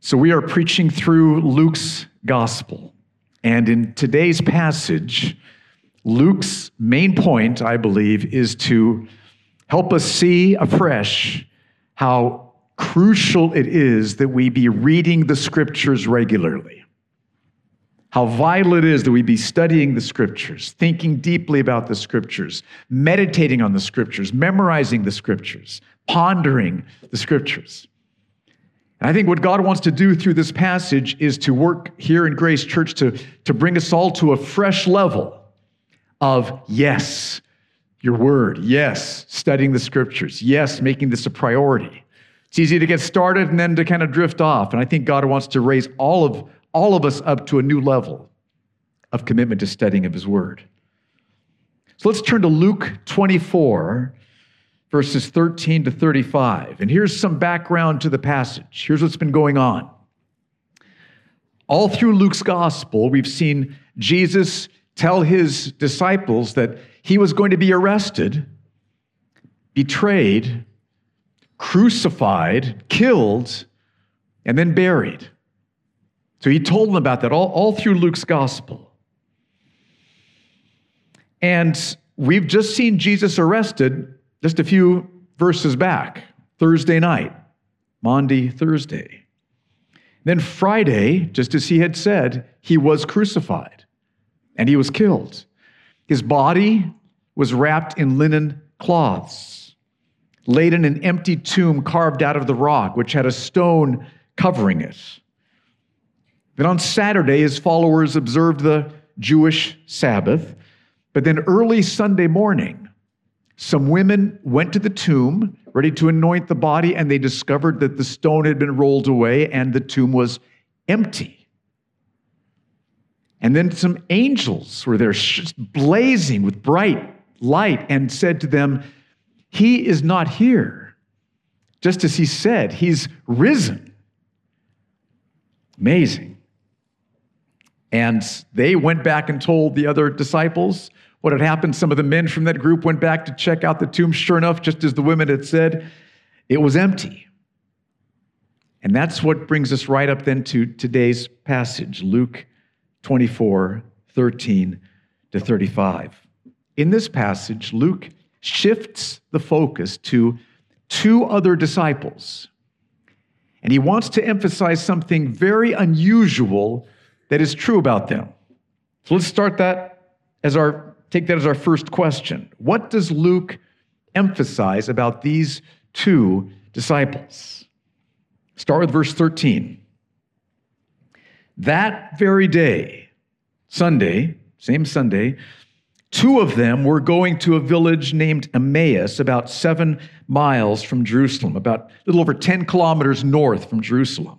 So, we are preaching through Luke's gospel. And in today's passage, Luke's main point, I believe, is to help us see afresh how crucial it is that we be reading the scriptures regularly. How vital it is that we be studying the scriptures, thinking deeply about the scriptures, meditating on the scriptures, memorizing the scriptures, pondering the scriptures. And I think what God wants to do through this passage is to work here in Grace Church to, to bring us all to a fresh level of yes, your word, yes, studying the scriptures, yes, making this a priority. It's easy to get started and then to kind of drift off. And I think God wants to raise all of, all of us up to a new level of commitment to studying of his word. So let's turn to Luke 24 verses 13 to 35. And here's some background to the passage. Here's what's been going on. All through Luke's gospel, we've seen Jesus tell his disciples that he was going to be arrested, betrayed, crucified, killed, and then buried. So he told them about that all, all through Luke's gospel. And we've just seen Jesus arrested just a few verses back, Thursday night, Maundy, Thursday. Then Friday, just as he had said, he was crucified and he was killed. His body was wrapped in linen cloths, laid in an empty tomb carved out of the rock, which had a stone covering it. Then on Saturday, his followers observed the Jewish Sabbath. But then early Sunday morning, some women went to the tomb, ready to anoint the body, and they discovered that the stone had been rolled away and the tomb was empty. And then some angels were there, blazing with bright light, and said to them, He is not here. Just as he said, He's risen. Amazing. And they went back and told the other disciples what had happened. Some of the men from that group went back to check out the tomb. Sure enough, just as the women had said, it was empty. And that's what brings us right up then to today's passage, Luke 24, 13 to 35. In this passage, Luke shifts the focus to two other disciples. And he wants to emphasize something very unusual that is true about them. So let's start that as our take that as our first question. What does Luke emphasize about these two disciples? Start with verse 13. That very day, Sunday, same Sunday, two of them were going to a village named Emmaus, about seven miles from Jerusalem, about a little over 10 kilometers north from Jerusalem.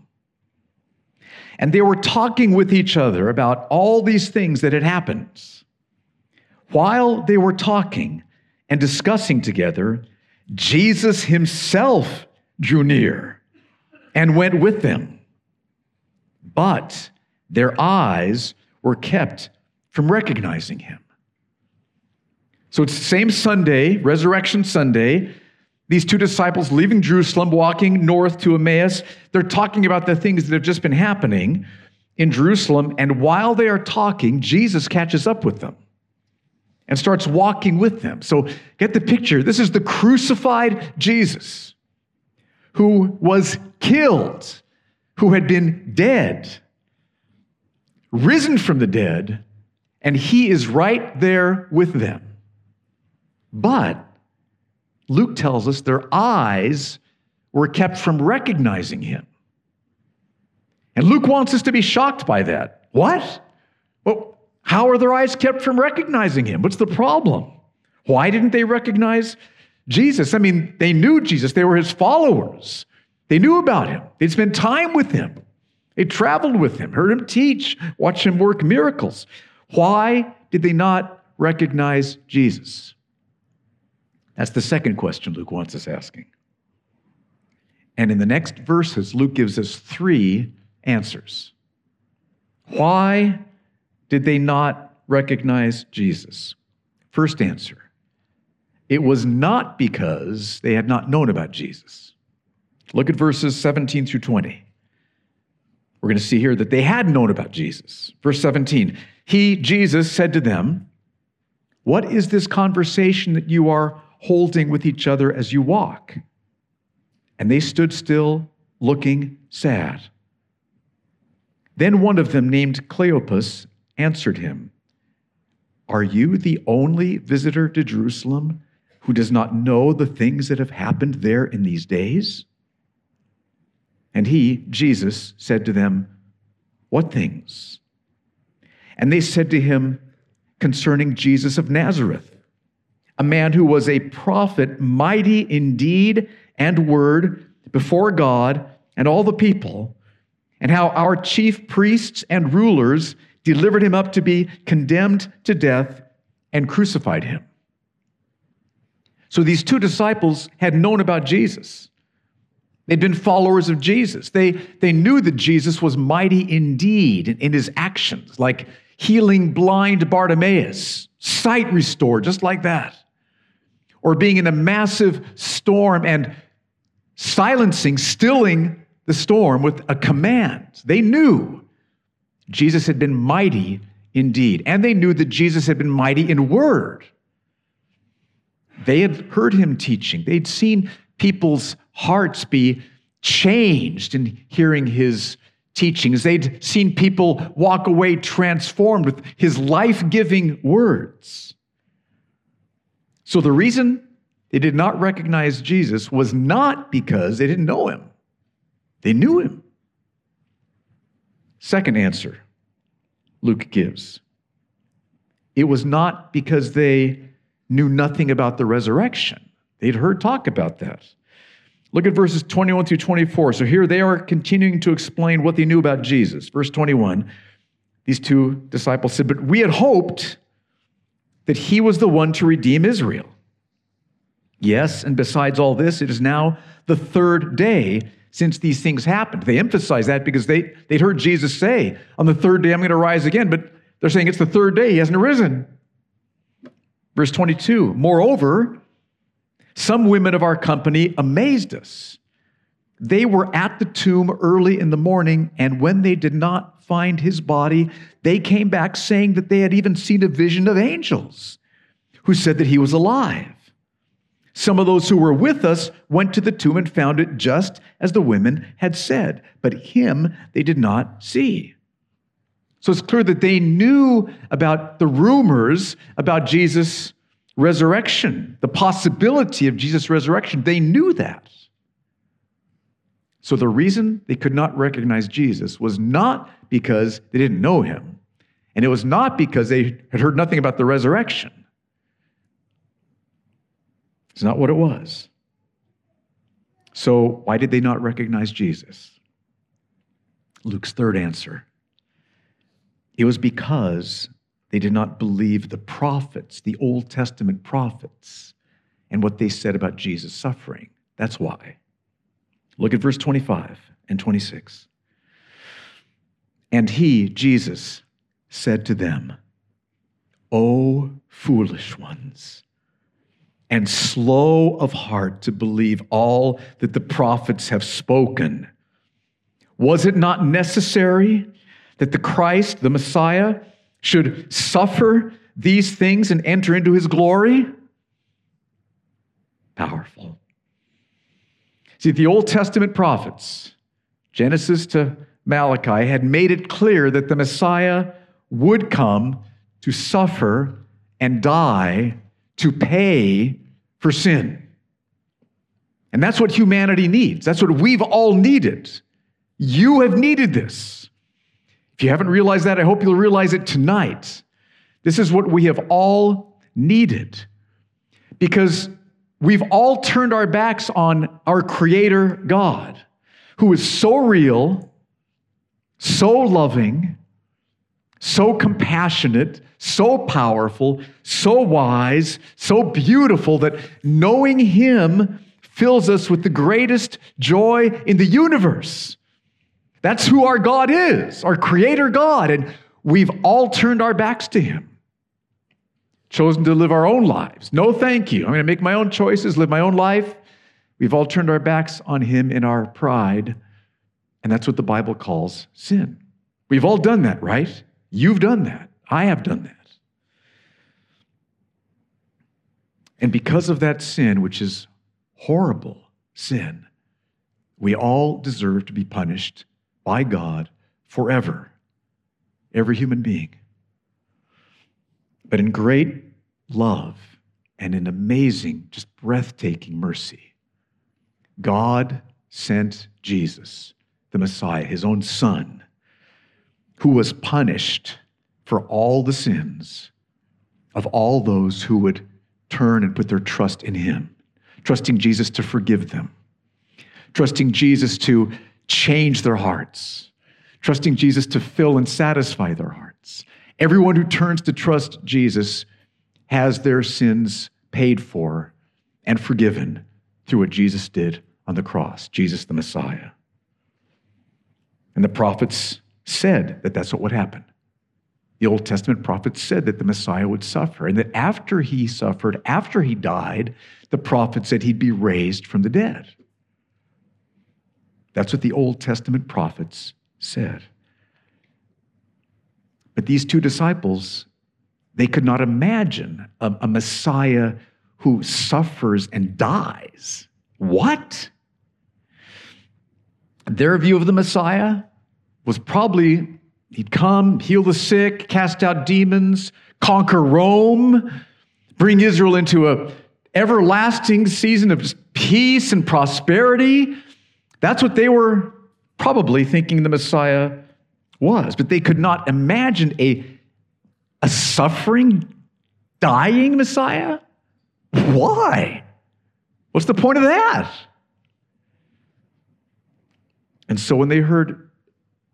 And they were talking with each other about all these things that had happened. While they were talking and discussing together, Jesus himself drew near and went with them. But their eyes were kept from recognizing him. So it's the same Sunday, Resurrection Sunday. These two disciples leaving Jerusalem, walking north to Emmaus, they're talking about the things that have just been happening in Jerusalem. And while they are talking, Jesus catches up with them and starts walking with them. So get the picture. This is the crucified Jesus who was killed, who had been dead, risen from the dead, and he is right there with them. But Luke tells us their eyes were kept from recognizing him. And Luke wants us to be shocked by that. What? How are their eyes kept from recognizing him? What's the problem? Why didn't they recognize Jesus? I mean, they knew Jesus, they were his followers. They knew about him, they'd spent time with him, they traveled with him, heard him teach, watched him work miracles. Why did they not recognize Jesus? That's the second question Luke wants us asking. And in the next verses, Luke gives us three answers. Why did they not recognize Jesus? First answer it was not because they had not known about Jesus. Look at verses 17 through 20. we're going to see here that they had known about Jesus. Verse 17 He, Jesus, said to them, What is this conversation that you are holding with each other as you walk? And they stood still, looking sad. Then one of them, named Cleopas, answered him, Are you the only visitor to Jerusalem who does not know the things that have happened there in these days? And he, Jesus, said to them, What things? And they said to him concerning Jesus of Nazareth, a man who was a prophet, mighty in deed and word before God and all the people, and how our chief priests and rulers delivered him up to be condemned to death and crucified him. So these two disciples had known about Jesus. They'd been followers of Jesus. They, they knew that Jesus was mighty indeed in, in his actions, like healing blind Bartimaeus, sight restored, just like that. Or being in a massive storm and silencing, stilling the storm with a command. They knew Jesus had been mighty indeed, and they knew that Jesus had been mighty in word. They had heard him teaching, they'd seen people's hearts be changed in hearing his teachings. They'd seen people walk away transformed with his life giving words. So the reason they did not recognize Jesus was not because they didn't know him, they knew him. Second answer Luke gives it was not because they knew nothing about the resurrection. They'd heard talk about that. Look at verses 21 through 24. So here they are continuing to explain what they knew about Jesus. Verse 21 these two disciples said, But we had hoped that he was the one to redeem Israel. Yes, and besides all this, it is now the third day since these things happened. They emphasize that because they, they'd heard Jesus say, On the third day, I'm going to rise again. But they're saying it's the third day, he hasn't arisen. Verse 22 Moreover, some women of our company amazed us. They were at the tomb early in the morning, and when they did not find his body, they came back saying that they had even seen a vision of angels who said that he was alive. Some of those who were with us went to the tomb and found it just as the women had said, but him they did not see. So it's clear that they knew about the rumors about Jesus' resurrection, the possibility of Jesus' resurrection. They knew that. So the reason they could not recognize Jesus was not because they didn't know him, and it was not because they had heard nothing about the resurrection. It's not what it was. So, why did they not recognize Jesus? Luke's third answer it was because they did not believe the prophets, the Old Testament prophets, and what they said about Jesus' suffering. That's why. Look at verse 25 and 26. And he, Jesus, said to them, O foolish ones, and slow of heart to believe all that the prophets have spoken. Was it not necessary that the Christ, the Messiah, should suffer these things and enter into his glory? Powerful. See, the Old Testament prophets, Genesis to Malachi, had made it clear that the Messiah would come to suffer and die to pay for sin. And that's what humanity needs. That's what we've all needed. You have needed this. If you haven't realized that, I hope you'll realize it tonight. This is what we have all needed because we've all turned our backs on our Creator God, who is so real, so loving, so compassionate, so powerful, so wise, so beautiful that knowing Him fills us with the greatest joy in the universe. That's who our God is, our Creator God. And we've all turned our backs to Him, chosen to live our own lives. No, thank you. I'm going to make my own choices, live my own life. We've all turned our backs on Him in our pride. And that's what the Bible calls sin. We've all done that, right? You've done that. I have done that. And because of that sin, which is horrible sin, we all deserve to be punished by God forever. Every human being. But in great love and in amazing, just breathtaking mercy, God sent Jesus, the Messiah, his own son, who was punished for all the sins of all those who would turn and put their trust in him, trusting Jesus to forgive them, trusting Jesus to change their hearts, trusting Jesus to fill and satisfy their hearts. Everyone who turns to trust Jesus has their sins paid for and forgiven through what Jesus did on the cross, Jesus the Messiah. And the prophets said that that's what would happen. The Old Testament prophets said that the Messiah would suffer, and that after he suffered, after he died, the prophet said he'd be raised from the dead. That's what the Old Testament prophets said. But these two disciples, they could not imagine a, a Messiah who suffers and dies. What? Their view of the Messiah was probably he'd come, heal the sick, cast out demons, conquer Rome, bring Israel into a everlasting season of peace and prosperity. That's what they were probably thinking the Messiah was. But they could not imagine a, a suffering, dying Messiah. Why? What's the point of that? And so when they heard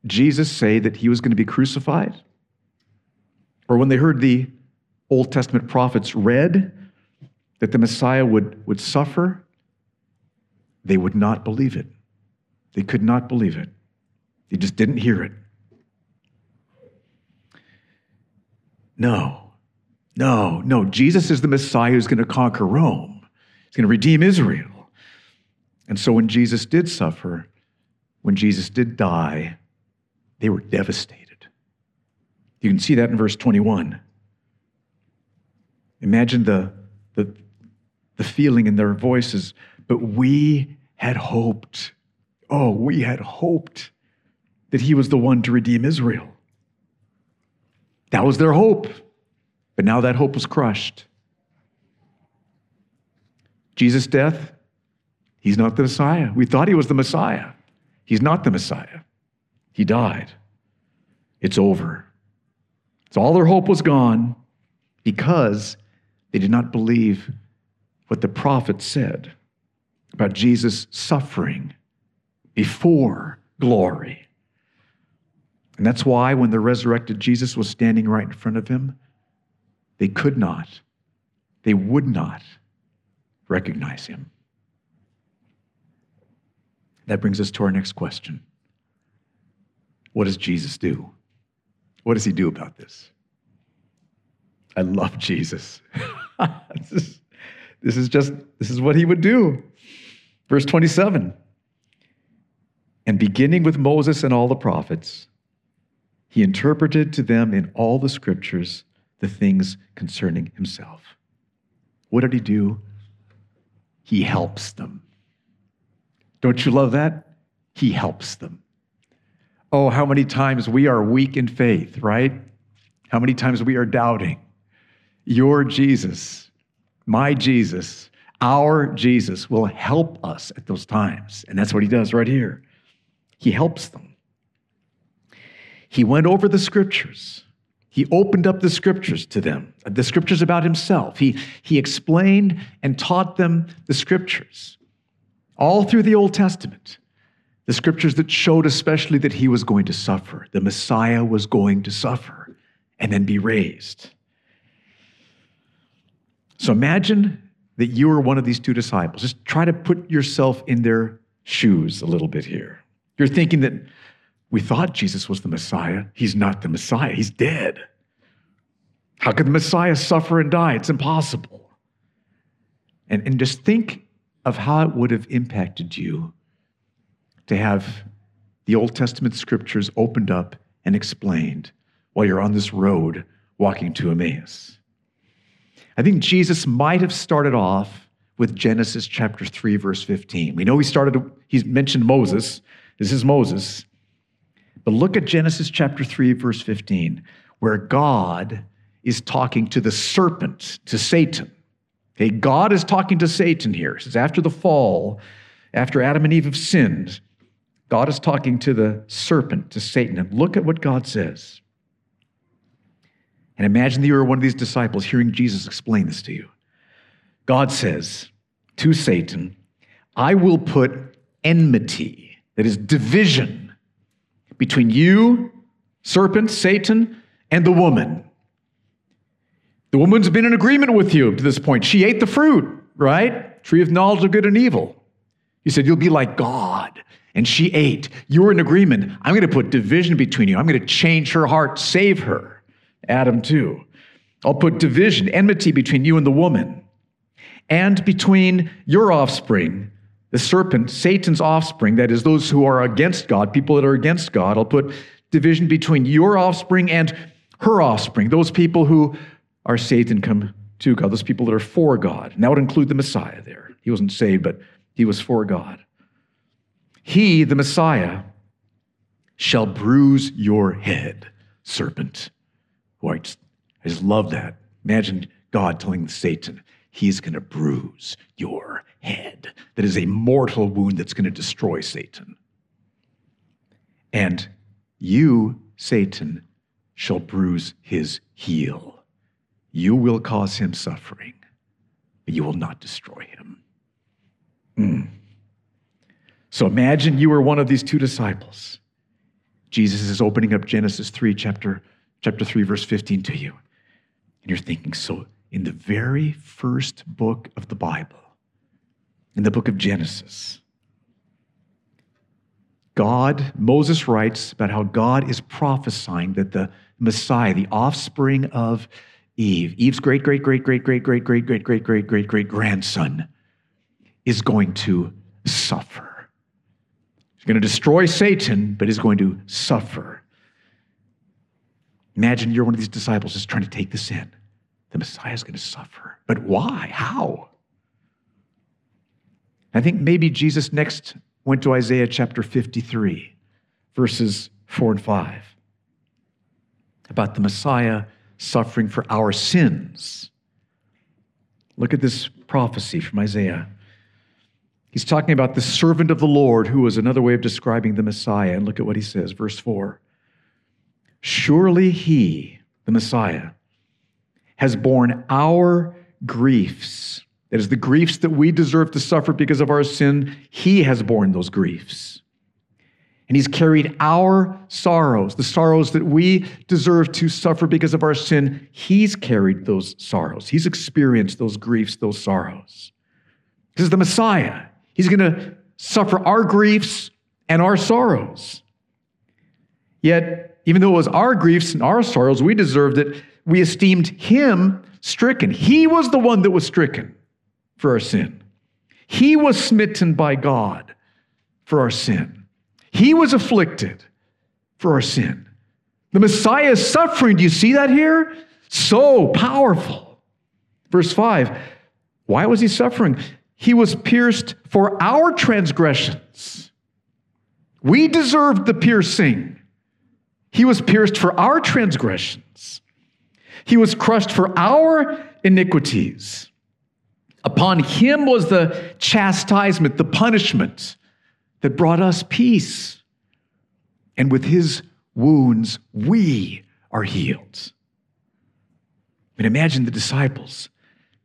Jesus say that he was going to be crucified, or when they heard the Old Testament prophets read that the Messiah would, would suffer, they would not believe it. They could not believe it. They just didn't hear it. No, no, no. Jesus is the Messiah who's going to conquer Rome, he's going to redeem Israel. And so when Jesus did suffer, when Jesus did die, they were devastated. You can see that in verse 21. Imagine the, the, the feeling in their voices, but we had hoped. Oh, we had hoped that he was the one to redeem Israel. That was their hope. But now that hope was crushed. Jesus' death, he's not the Messiah. We thought he was the Messiah. He's not the Messiah. He died. It's over. So all their hope was gone because they did not believe what the prophet said about Jesus suffering before glory. And that's why when the resurrected Jesus was standing right in front of him, they could not, they would not recognize him. That brings us to our next question What does Jesus do? What does he do about this? I love Jesus. this, is, this is just, this is what he would do. Verse 27 And beginning with Moses and all the prophets, he interpreted to them in all the scriptures the things concerning himself. What did he do? He helps them. Don't you love that? He helps them. Oh, how many times we are weak in faith, right? How many times we are doubting. Your Jesus, my Jesus, our Jesus will help us at those times. And that's what he does right here. He helps them. He went over the scriptures. He opened up the scriptures to them, the scriptures about himself. He, he explained and taught them the scriptures all through the Old Testament. The scriptures that showed especially that he was going to suffer, the Messiah was going to suffer and then be raised. So imagine that you are one of these two disciples. Just try to put yourself in their shoes a little bit here. You're thinking that we thought Jesus was the Messiah. He's not the Messiah, he's dead. How could the Messiah suffer and die? It's impossible. And, and just think of how it would have impacted you to have the Old Testament scriptures opened up and explained while you're on this road walking to Emmaus. I think Jesus might have started off with Genesis chapter 3, verse 15. We know he started, he's mentioned Moses. This is Moses. But look at Genesis chapter 3, verse 15, where God is talking to the serpent, to Satan. Okay, God is talking to Satan here. It says after the fall, after Adam and Eve have sinned, God is talking to the serpent, to Satan. And look at what God says. And imagine that you are one of these disciples hearing Jesus explain this to you. God says to Satan, I will put enmity, that is division, between you, serpent, Satan, and the woman. The woman's been in agreement with you to this point. She ate the fruit, right? Tree of knowledge of good and evil. He said, You'll be like God. And she ate. You were in agreement. I'm going to put division between you. I'm going to change her heart, save her. Adam, too. I'll put division, enmity between you and the woman, and between your offspring, the serpent, Satan's offspring, that is, those who are against God, people that are against God. I'll put division between your offspring and her offspring, those people who are Satan come to God, those people that are for God. And that would include the Messiah there. He wasn't saved, but he was for God. He, the Messiah, shall bruise your head, serpent. Boy, I just, I just love that. Imagine God telling Satan, he's going to bruise your head. That is a mortal wound that's going to destroy Satan. And you, Satan, shall bruise his heel. You will cause him suffering, but you will not destroy him. Mm. So imagine you were one of these two disciples. Jesus is opening up Genesis 3, chapter chapter 3, verse 15 to you. And you're thinking, so in the very first book of the Bible, in the book of Genesis, God, Moses writes about how God is prophesying that the Messiah, the offspring of Eve, Eve's great, great, great, great, great, great, great, great, great, great, great, great grandson, is going to suffer. Going to destroy Satan, but he's going to suffer. Imagine you're one of these disciples just trying to take this in. The Messiah is going to suffer. But why? How? I think maybe Jesus next went to Isaiah chapter 53, verses 4 and 5, about the Messiah suffering for our sins. Look at this prophecy from Isaiah. He's talking about the servant of the Lord, who was another way of describing the Messiah. And look at what he says, verse 4 Surely he, the Messiah, has borne our griefs. That is, the griefs that we deserve to suffer because of our sin, he has borne those griefs. And he's carried our sorrows, the sorrows that we deserve to suffer because of our sin. He's carried those sorrows. He's experienced those griefs, those sorrows. This is the Messiah. He's going to suffer our griefs and our sorrows. Yet even though it was our griefs and our sorrows, we deserved it. We esteemed him stricken. He was the one that was stricken for our sin. He was smitten by God for our sin. He was afflicted for our sin. The Messiah's suffering, do you see that here? So powerful. Verse 5 Why was he suffering? He was pierced for our transgressions. We deserved the piercing. He was pierced for our transgressions, He was crushed for our iniquities. Upon Him was the chastisement, the punishment that brought us peace. And with His wounds, we are healed. Mean, imagine the disciples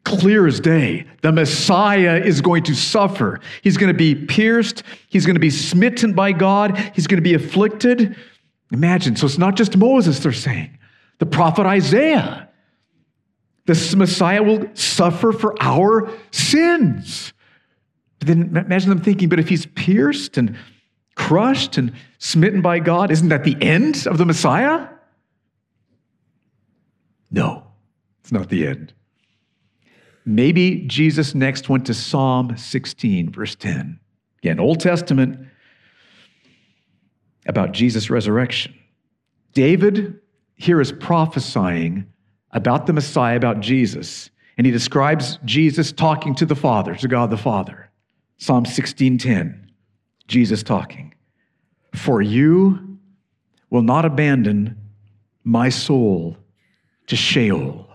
clear as day. The Messiah is going to suffer. He's going to be pierced. He's going to be smitten by God. He's going to be afflicted. Imagine, so it's not just Moses, they're saying. The prophet Isaiah. The Messiah will suffer for our sins. But then imagine them thinking, but if he's pierced and crushed and smitten by God, isn't that the end of the Messiah? No, it's not the end. Maybe Jesus next went to Psalm 16, verse 10. Again, Old Testament, about Jesus' resurrection. David here is prophesying about the Messiah, about Jesus, and he describes Jesus talking to the Father, to God the Father. Psalm 16:10, Jesus talking. For you will not abandon my soul to Sheol.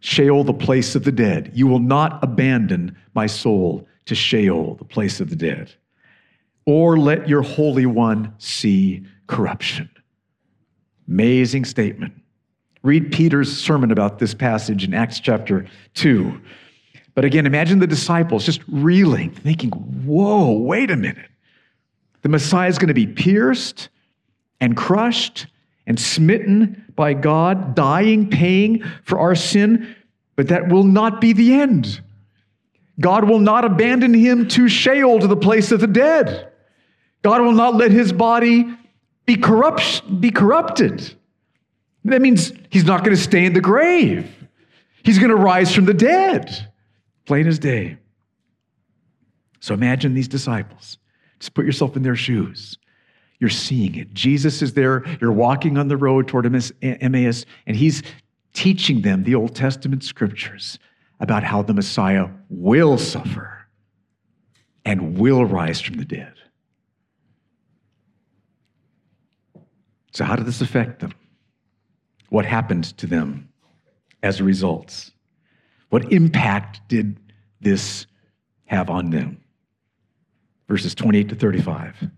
Sheol, the place of the dead. You will not abandon my soul to Sheol, the place of the dead, or let your Holy One see corruption. Amazing statement. Read Peter's sermon about this passage in Acts chapter 2. But again, imagine the disciples just reeling, thinking, whoa, wait a minute. The Messiah is going to be pierced and crushed and smitten by God, dying, paying for our sin, but that will not be the end. God will not abandon him to Sheol, to the place of the dead. God will not let his body be, corrupt, be corrupted. That means he's not going to stay in the grave. He's going to rise from the dead, plain as day. So imagine these disciples. Just put yourself in their shoes. You're seeing it. Jesus is there. You're walking on the road toward Emmaus, and he's teaching them the Old Testament scriptures about how the Messiah will suffer and will rise from the dead. So, how did this affect them? What happened to them as a result? What impact did this have on them? Verses 28 to 35.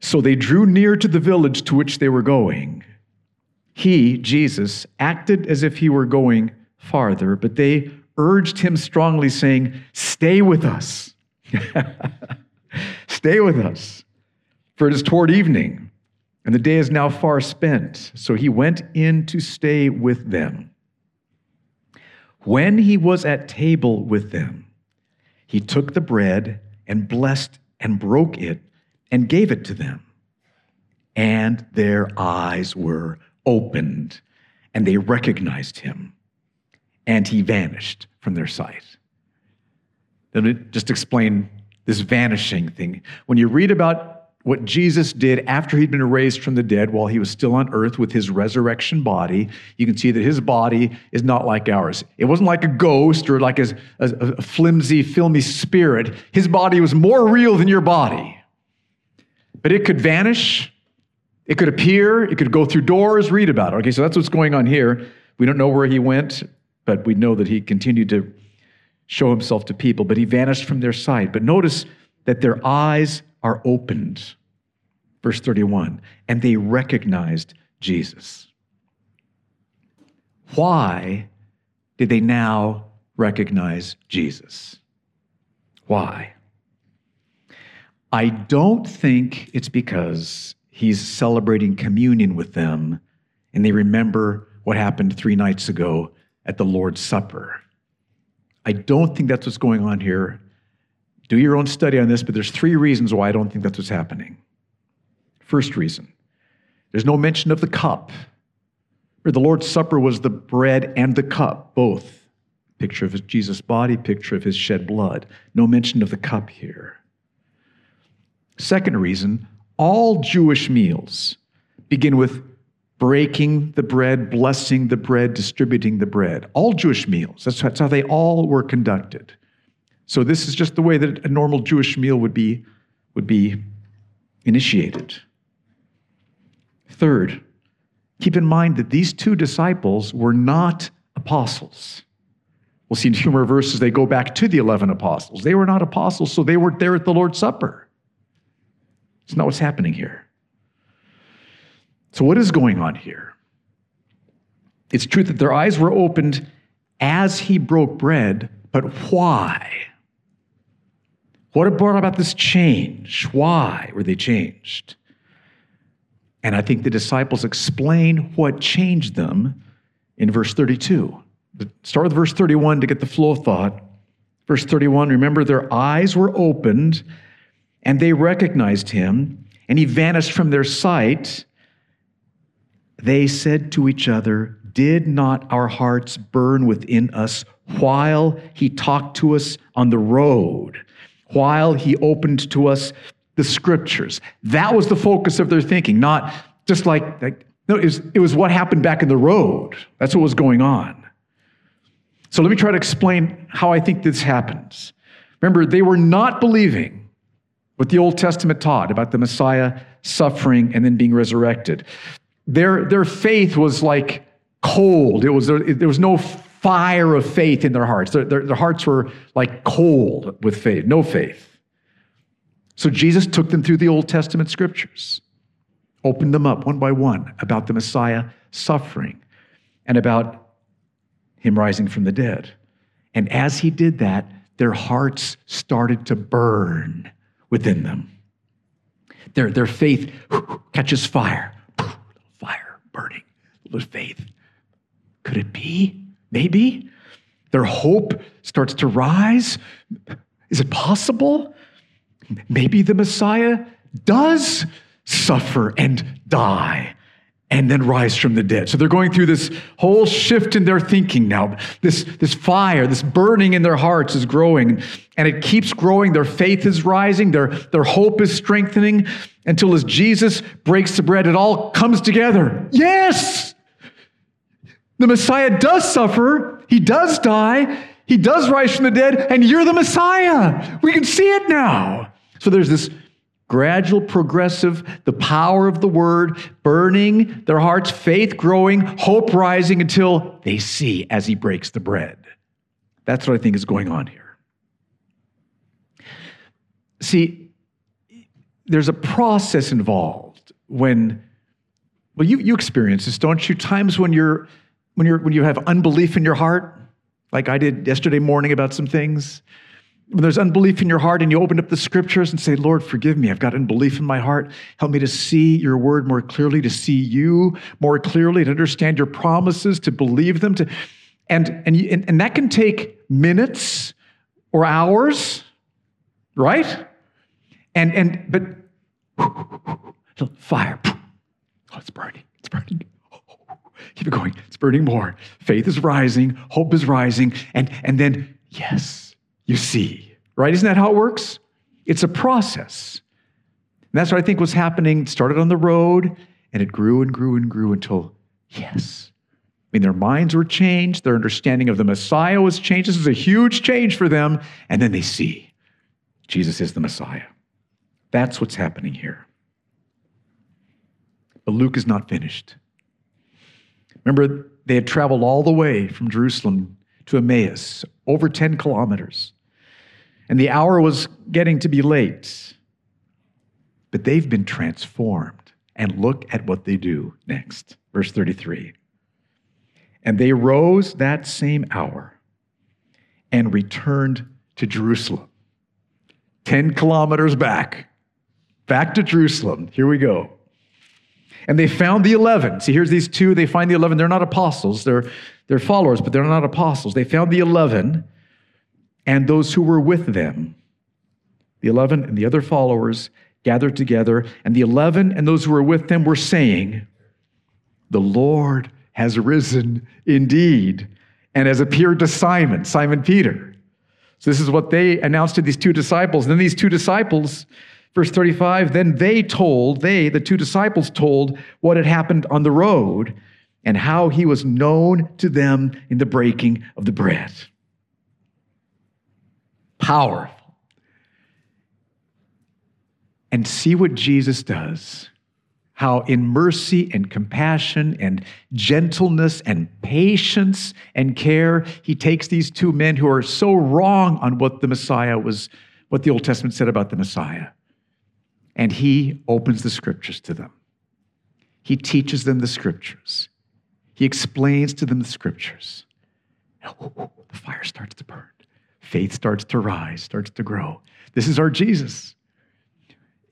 So they drew near to the village to which they were going. He, Jesus, acted as if he were going farther, but they urged him strongly, saying, Stay with us. Stay with us, for it is toward evening, and the day is now far spent. So he went in to stay with them. When he was at table with them, he took the bread and blessed and broke it and gave it to them. And their eyes were opened, and they recognized him, and he vanished from their sight. Let me just explain this vanishing thing. When you read about what Jesus did after he'd been raised from the dead while he was still on earth with his resurrection body, you can see that his body is not like ours. It wasn't like a ghost or like a, a, a flimsy, filmy spirit. His body was more real than your body. But it could vanish, it could appear, it could go through doors, read about it. Okay, so that's what's going on here. We don't know where he went, but we know that he continued to show himself to people, but he vanished from their sight. But notice that their eyes are opened. Verse 31 and they recognized Jesus. Why did they now recognize Jesus? Why? I don't think it's because he's celebrating communion with them and they remember what happened three nights ago at the Lord's Supper. I don't think that's what's going on here. Do your own study on this, but there's three reasons why I don't think that's what's happening. First reason there's no mention of the cup. The Lord's Supper was the bread and the cup, both. Picture of Jesus' body, picture of his shed blood. No mention of the cup here. Second reason all Jewish meals begin with breaking the bread, blessing the bread, distributing the bread. All Jewish meals. That's, that's how they all were conducted. So this is just the way that a normal Jewish meal would be, would be initiated. Third, keep in mind that these two disciples were not apostles. We'll see in few more verses they go back to the 11 apostles. They were not apostles, so they weren't there at the Lord's Supper. It's not what's happening here. So, what is going on here? It's true that their eyes were opened as he broke bread, but why? What brought about this change? Why were they changed? And I think the disciples explain what changed them in verse 32. Start with verse 31 to get the flow of thought. Verse 31 remember, their eyes were opened and they recognized him, and he vanished from their sight. They said to each other, Did not our hearts burn within us while he talked to us on the road, while he opened to us the scriptures. That was the focus of their thinking, not just like, like no, it was, it was what happened back in the road. That's what was going on. So let me try to explain how I think this happens. Remember, they were not believing what the Old Testament taught about the Messiah suffering and then being resurrected. Their, their faith was like cold. It was, there was no fire of faith in their hearts. Their, their, their hearts were like cold with faith, no faith. So Jesus took them through the Old Testament scriptures, opened them up one by one about the Messiah suffering and about him rising from the dead. And as he did that, their hearts started to burn within them. Their, their faith catches fire. Fire burning with faith. Could it be? Maybe. Their hope starts to rise. Is it possible? Maybe the Messiah does suffer and die and then rise from the dead. So they're going through this whole shift in their thinking now. This, this fire, this burning in their hearts is growing, and it keeps growing. Their faith is rising, their, their hope is strengthening until as Jesus breaks the bread, it all comes together. Yes! The Messiah does suffer, he does die, he does rise from the dead, and you're the Messiah. We can see it now. So there's this gradual, progressive, the power of the word burning their hearts, faith growing, hope rising until they see as he breaks the bread. That's what I think is going on here. See, there's a process involved when, well, you, you experience this, don't you? Times when you're when you're when you have unbelief in your heart, like I did yesterday morning about some things when there's unbelief in your heart and you open up the scriptures and say, Lord, forgive me. I've got unbelief in my heart. Help me to see your word more clearly, to see you more clearly, to understand your promises, to believe them. To, and, and, and, and that can take minutes or hours, right? And, and but fire. Oh, it's burning. It's burning. Keep it going. It's burning more. Faith is rising. Hope is rising. And, and then, yes you see, right? Isn't that how it works? It's a process. And that's what I think was happening. It started on the road and it grew and grew and grew until, yes. I mean, their minds were changed, their understanding of the Messiah was changed. This was a huge change for them. And then they see Jesus is the Messiah. That's what's happening here. But Luke is not finished. Remember, they had traveled all the way from Jerusalem to Emmaus, over 10 kilometers and the hour was getting to be late. But they've been transformed. And look at what they do next. Verse 33. And they rose that same hour and returned to Jerusalem. 10 kilometers back, back to Jerusalem. Here we go. And they found the 11. See, here's these two. They find the 11. They're not apostles, they're, they're followers, but they're not apostles. They found the 11 and those who were with them. The 11 and the other followers gathered together, and the 11 and those who were with them were saying, The Lord has risen indeed and has appeared to Simon, Simon Peter. So, this is what they announced to these two disciples. And then these two disciples, verse 35, then they told, they, the two disciples, told what had happened on the road and how he was known to them in the breaking of the bread powerful. And see what Jesus does. How, in mercy and compassion and gentleness and patience and care, he takes these two men who are so wrong on what the Messiah was, what the Old Testament said about the Messiah, and he opens the scriptures to them. He teaches them the scriptures. He explains to them the scriptures. the fire starts to burn faith starts to rise, starts to grow. This is our Jesus.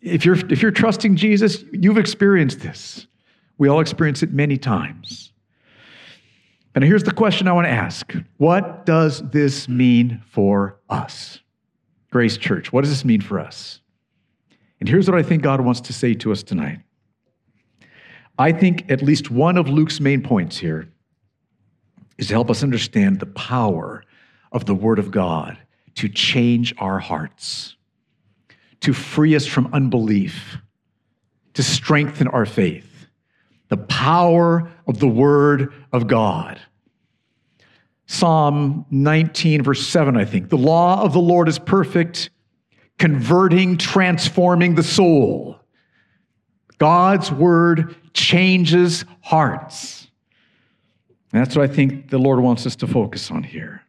If you're, if you're trusting Jesus, you've experienced this. We all experience it many times. And here's the question I want to ask What does this mean for us? Grace Church, what does this mean for us? And here's what I think God wants to say to us tonight. I think at least one of Luke's main points here is to help us understand the power of the Word of God to change our hearts, to free us from unbelief, to strengthen our faith. The power of the Word of God. Psalm 19, verse 7, I think. The law of the Lord is perfect, converting, transforming the soul. God's Word changes hearts. And that's what I think the Lord wants us to focus on here.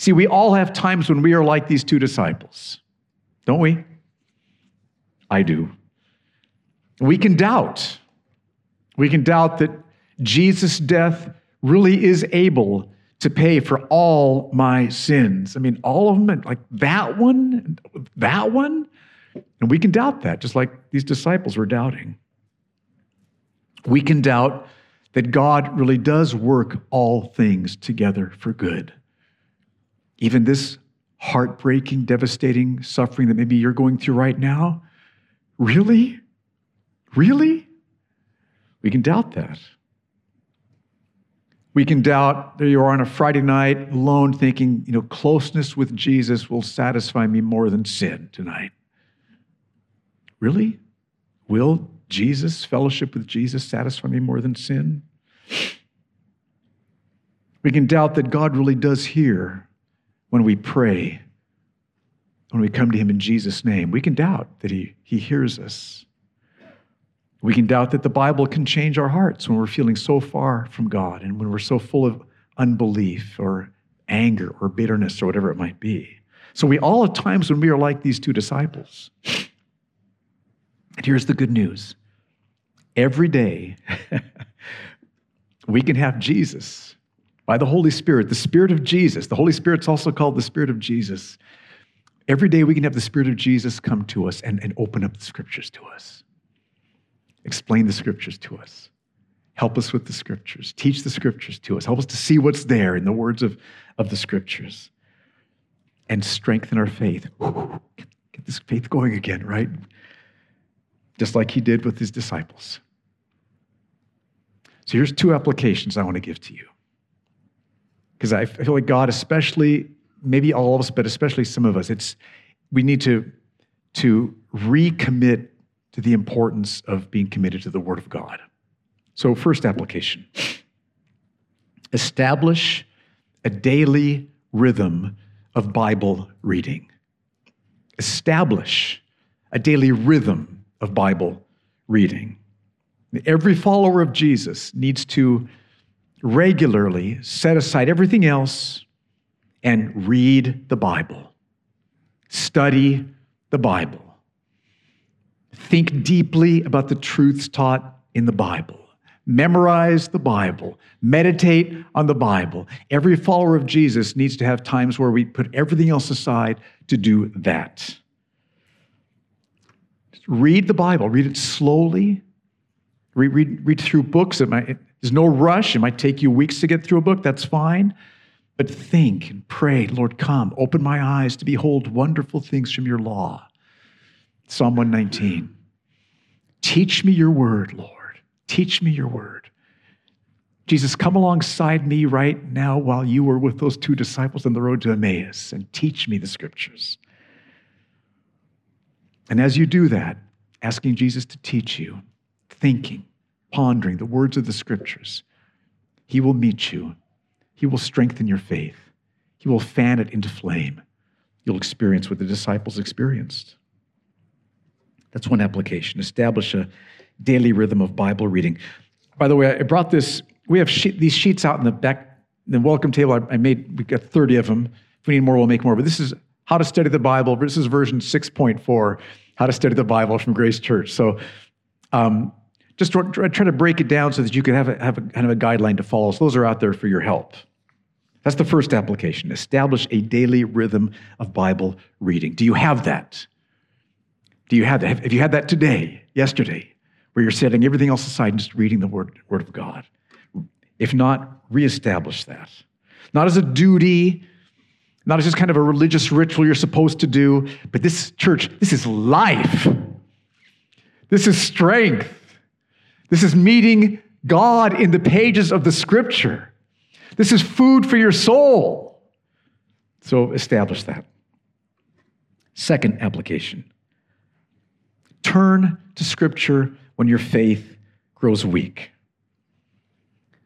See, we all have times when we are like these two disciples, don't we? I do. We can doubt. We can doubt that Jesus' death really is able to pay for all my sins. I mean, all of them, like that one, that one. And we can doubt that, just like these disciples were doubting. We can doubt that God really does work all things together for good. Even this heartbreaking, devastating suffering that maybe you're going through right now, Really? Really? We can doubt that. We can doubt that you are on a Friday night alone thinking, you know, closeness with Jesus will satisfy me more than sin tonight. Really? Will Jesus, fellowship with Jesus, satisfy me more than sin? We can doubt that God really does hear when we pray when we come to Him in Jesus' name. We can doubt that He, he hears us. We can doubt that the Bible can change our hearts when we're feeling so far from God and when we're so full of unbelief or anger or bitterness or whatever it might be. So we all have times when we are like these two disciples. And here's the good news every day, we can have Jesus by the Holy Spirit, the Spirit of Jesus. The Holy Spirit's also called the Spirit of Jesus. Every day we can have the Spirit of Jesus come to us and, and open up the scriptures to us, explain the scriptures to us, help us with the scriptures, teach the scriptures to us, help us to see what's there in the words of, of the scriptures, and strengthen our faith. Get this faith going again, right? Just like he did with his disciples. So here's two applications I want to give to you. Because I feel like God, especially maybe all of us, but especially some of us, it's we need to to recommit to the importance of being committed to the Word of God. So, first application establish a daily rhythm of Bible reading. Establish a daily rhythm of Bible reading. Every follower of Jesus needs to regularly set aside everything else and read the Bible. Study the Bible. Think deeply about the truths taught in the Bible. Memorize the Bible. Meditate on the Bible. Every follower of Jesus needs to have times where we put everything else aside to do that. Read the Bible. Read it slowly. Read, read, read through books. It might, there's no rush. It might take you weeks to get through a book. That's fine. But think and pray, Lord, come, open my eyes to behold wonderful things from your law. Psalm 119. Teach me your word, Lord. Teach me your word. Jesus, come alongside me right now while you were with those two disciples on the road to Emmaus and teach me the scriptures. And as you do that, asking Jesus to teach you, thinking, pondering the words of the scriptures, he will meet you he will strengthen your faith. He will fan it into flame. You'll experience what the disciples experienced. That's one application. Establish a daily rhythm of Bible reading. By the way, I brought this, we have these sheets out in the back, the welcome table. I, I made, we got 30 of them. If we need more, we'll make more. But this is how to study the Bible. This is version 6.4, how to study the Bible from Grace Church. So um, just try, to break it down so that you can have a, have a kind of a guideline to follow. So those are out there for your help. That's the first application. Establish a daily rhythm of Bible reading. Do you have that? Do you have that? Have you had that today, yesterday, where you're setting everything else aside and just reading the Word, Word of God? If not, reestablish that. Not as a duty, not as just kind of a religious ritual you're supposed to do, but this church, this is life. This is strength. This is meeting God in the pages of the scripture. This is food for your soul. So establish that. Second application Turn to Scripture when your faith grows weak.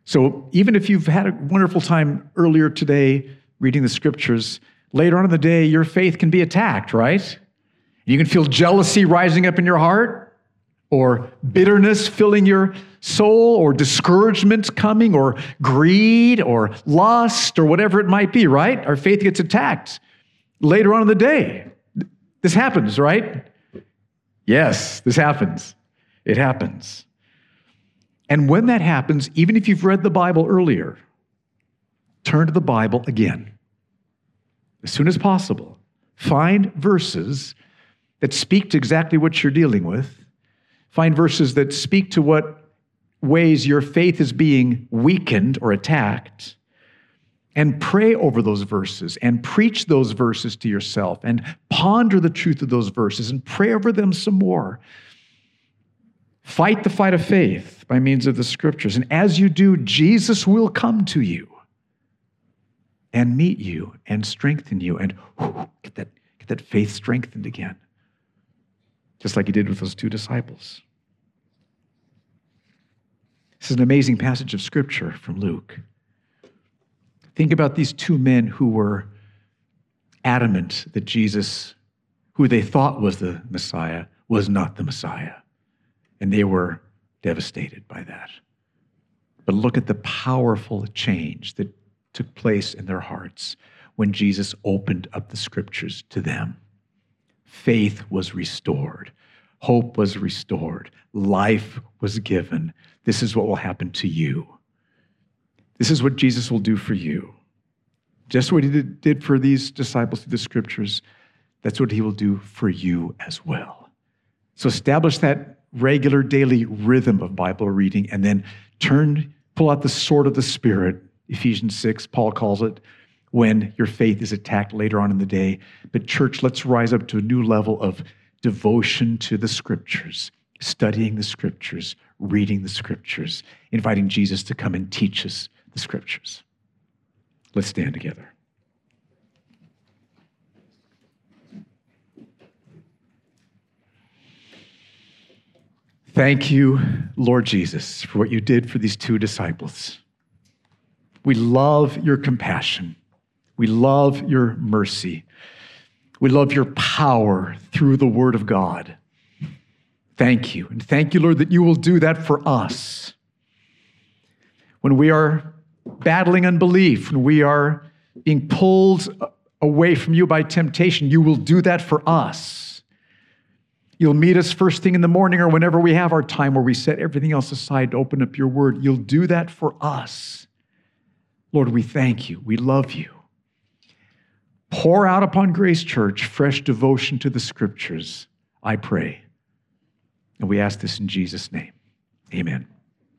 So, even if you've had a wonderful time earlier today reading the Scriptures, later on in the day, your faith can be attacked, right? You can feel jealousy rising up in your heart, or bitterness filling your soul, or discouragement coming, or greed, or lust, or whatever it might be, right? Our faith gets attacked later on in the day. This happens, right? Yes, this happens. It happens. And when that happens, even if you've read the Bible earlier, turn to the Bible again as soon as possible. Find verses that speak to exactly what you're dealing with. Find verses that speak to what ways your faith is being weakened or attacked. And pray over those verses and preach those verses to yourself and ponder the truth of those verses and pray over them some more. Fight the fight of faith by means of the scriptures. And as you do, Jesus will come to you and meet you and strengthen you and get, that, get that faith strengthened again, just like he did with those two disciples. This is an amazing passage of scripture from Luke. Think about these two men who were adamant that Jesus, who they thought was the Messiah, was not the Messiah. And they were devastated by that. But look at the powerful change that took place in their hearts when Jesus opened up the scriptures to them. Faith was restored, hope was restored, life was given. This is what will happen to you. This is what Jesus will do for you. Just what he did, for these disciples through the scriptures, that's what he will do for you as well. So establish that regular daily rhythm of Bible reading and then turn, pull out the sword of the Spirit Ephesians 6, Paul calls it, when your faith is attacked later on in the day. But, church, let's rise up to a new level of devotion to the scriptures, studying the scriptures, reading the scriptures, inviting Jesus to come and teach us the scriptures. Let's stand together. Thank you, Lord Jesus, for what you did for these two disciples. We love your compassion. We love your mercy. We love your power through the Word of God. Thank you. And thank you, Lord, that you will do that for us. When we are battling unbelief, when we are being pulled away from you by temptation, you will do that for us. You'll meet us first thing in the morning or whenever we have our time where we set everything else aside to open up your word. You'll do that for us. Lord, we thank you. We love you. Pour out upon Grace Church fresh devotion to the scriptures, I pray. And we ask this in Jesus' name. Amen.